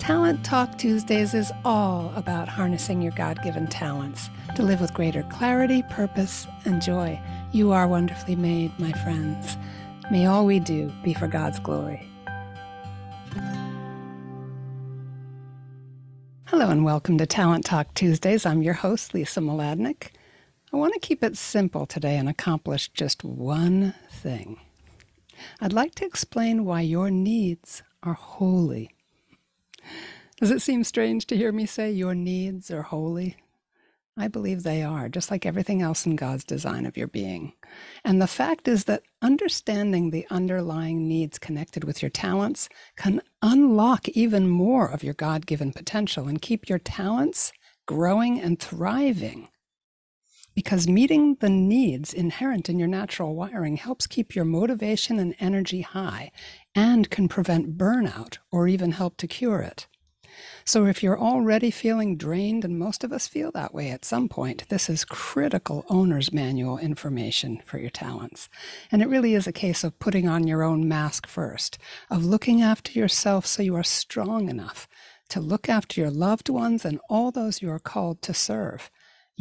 Talent Talk Tuesdays is all about harnessing your God given talents to live with greater clarity, purpose, and joy. You are wonderfully made, my friends. May all we do be for God's glory. Hello and welcome to Talent Talk Tuesdays. I'm your host, Lisa Mladinich. I want to keep it simple today and accomplish just one thing. I'd like to explain why your needs are holy. Does it seem strange to hear me say your needs are holy? I believe they are, just like everything else in God's design of your being. And the fact is that understanding the underlying needs connected with your talents can unlock even more of your God given potential and keep your talents growing and thriving because meeting the needs inherent in your natural wiring helps keep your motivation and energy high and can prevent burnout or even help to cure it. So, if you're already feeling drained, and most of us feel that way at some point, this is critical owner's manual information for your talents. And it really is a case of putting on your own mask first, of looking after yourself so you are strong enough to look after your loved ones and all those you are called to serve.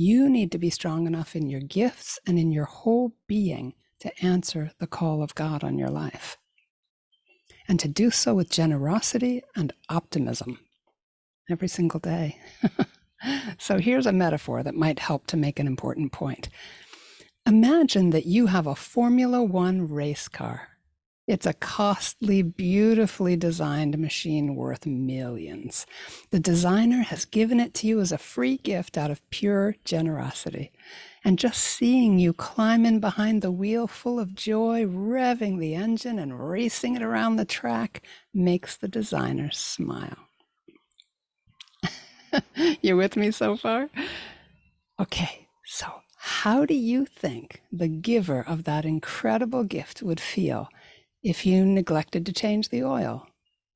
You need to be strong enough in your gifts and in your whole being to answer the call of God on your life. And to do so with generosity and optimism every single day. so here's a metaphor that might help to make an important point. Imagine that you have a Formula One race car it's a costly, beautifully designed machine worth millions. The designer has given it to you as a free gift out of pure generosity. And just seeing you climb in behind the wheel full of joy, revving the engine and racing it around the track makes the designer smile. you with me so far? Okay, so how do you think the giver of that incredible gift would feel if you neglected to change the oil,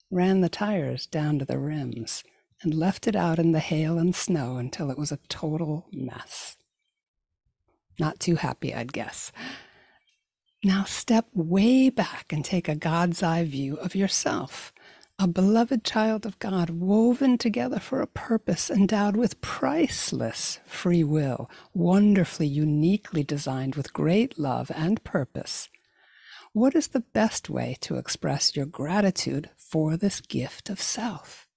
ran the tires down to the rims, and left it out in the hail and snow until it was a total mess. Not too happy, I'd guess. Now step way back and take a God's eye view of yourself, a beloved child of God, woven together for a purpose, endowed with priceless free will, wonderfully, uniquely designed with great love and purpose what is the best way to express your gratitude for this gift of self?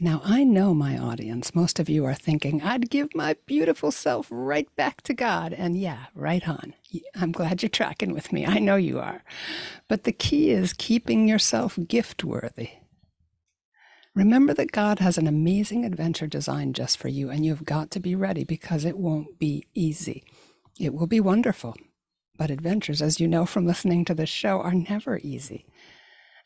Now, I know my audience. Most of you are thinking, I'd give my beautiful self right back to God. And yeah, right on. I'm glad you're tracking with me. I know you are. But the key is keeping yourself gift worthy. Remember that God has an amazing adventure designed just for you, and you've got to be ready because it won't be easy. It will be wonderful. But adventures, as you know from listening to this show, are never easy.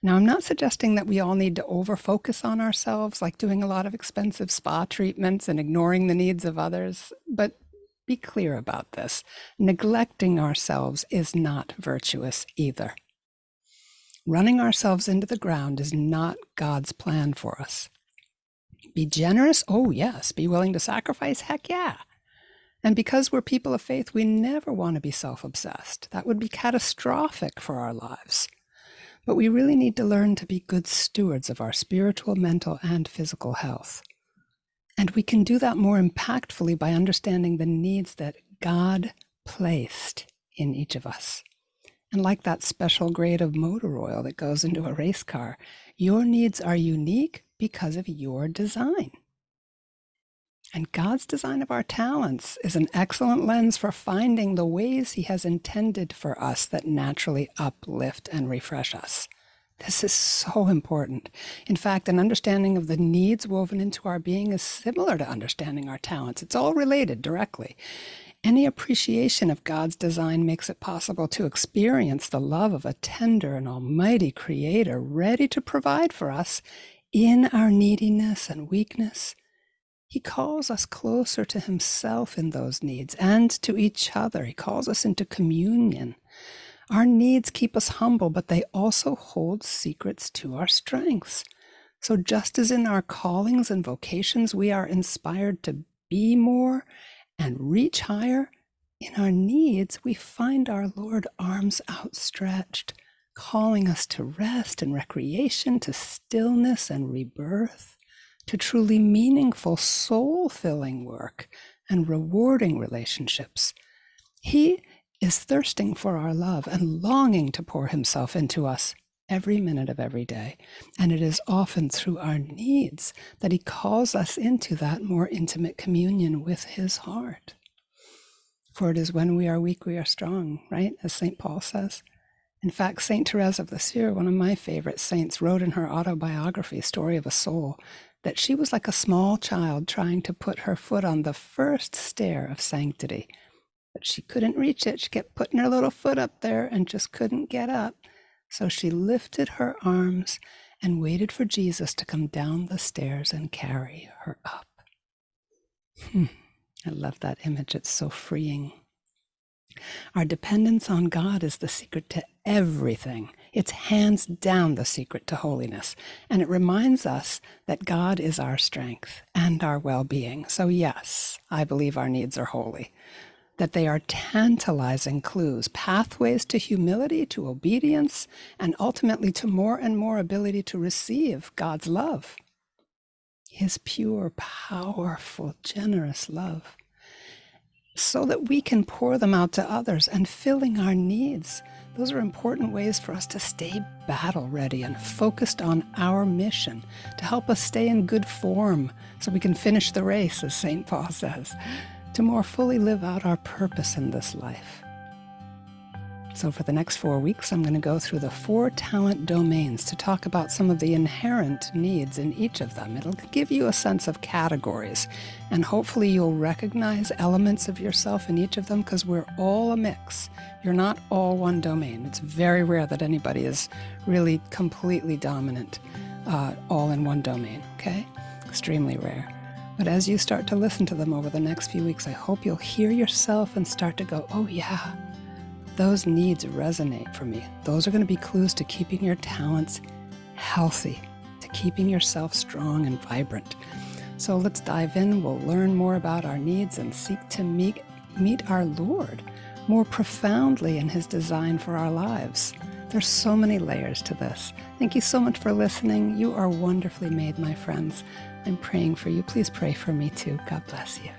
Now, I'm not suggesting that we all need to over focus on ourselves, like doing a lot of expensive spa treatments and ignoring the needs of others, but be clear about this. Neglecting ourselves is not virtuous either. Running ourselves into the ground is not God's plan for us. Be generous? Oh, yes. Be willing to sacrifice? Heck yeah. And because we're people of faith, we never want to be self obsessed. That would be catastrophic for our lives. But we really need to learn to be good stewards of our spiritual, mental, and physical health. And we can do that more impactfully by understanding the needs that God placed in each of us. And like that special grade of motor oil that goes into a race car, your needs are unique because of your design. And God's design of our talents is an excellent lens for finding the ways He has intended for us that naturally uplift and refresh us. This is so important. In fact, an understanding of the needs woven into our being is similar to understanding our talents. It's all related directly. Any appreciation of God's design makes it possible to experience the love of a tender and almighty Creator ready to provide for us in our neediness and weakness he calls us closer to Himself in those needs and to each other. He calls us into communion. Our needs keep us humble, but they also hold secrets to our strengths. So, just as in our callings and vocations, we are inspired to be more and reach higher, in our needs, we find our Lord arms outstretched, calling us to rest and recreation, to stillness and rebirth, to truly meaningful, soul filling work and rewarding relationships. He is thirsting for our love and longing to pour himself into us every minute of every day. And it is often through our needs that he calls us into that more intimate communion with his heart. For it is when we are weak, we are strong, right? As St. Paul says. In fact, St. Therese of Lisieux, one of my favorite saints, wrote in her autobiography, Story of a Soul, that she was like a small child trying to put her foot on the first stair of sanctity. But she couldn't reach it. She kept putting her little foot up there and just couldn't get up. So she lifted her arms and waited for Jesus to come down the stairs and carry her up. Hmm. I love that image. It's so freeing. Our dependence on God is the secret to everything. It's hands down the secret to holiness. And it reminds us that God is our strength and our well being. So, yes, I believe our needs are holy, that they are tantalizing clues, pathways to humility, to obedience, and ultimately to more and more ability to receive God's love. His pure, powerful, generous love so that we can pour them out to others and filling our needs. Those are important ways for us to stay battle ready and focused on our mission to help us stay in good form so we can finish the race, as St. Paul says, to more fully live out our purpose in this life. So, for the next four weeks, I'm going to go through the four talent domains to talk about some of the inherent needs in each of them. It'll give you a sense of categories, and hopefully, you'll recognize elements of yourself in each of them because we're all a mix. You're not all one domain. It's very rare that anybody is really completely dominant, uh, all in one domain, okay? Extremely rare. But as you start to listen to them over the next few weeks, I hope you'll hear yourself and start to go, oh, yeah those needs resonate for me. Those are going to be clues to keeping your talents healthy, to keeping yourself strong and vibrant. So let's dive in. We'll learn more about our needs and seek to meet, meet our Lord more profoundly in His design for our lives. There's so many layers to this. Thank you so much for listening. You are wonderfully made, my friends. I'm praying for you. Please pray for me too. God bless you.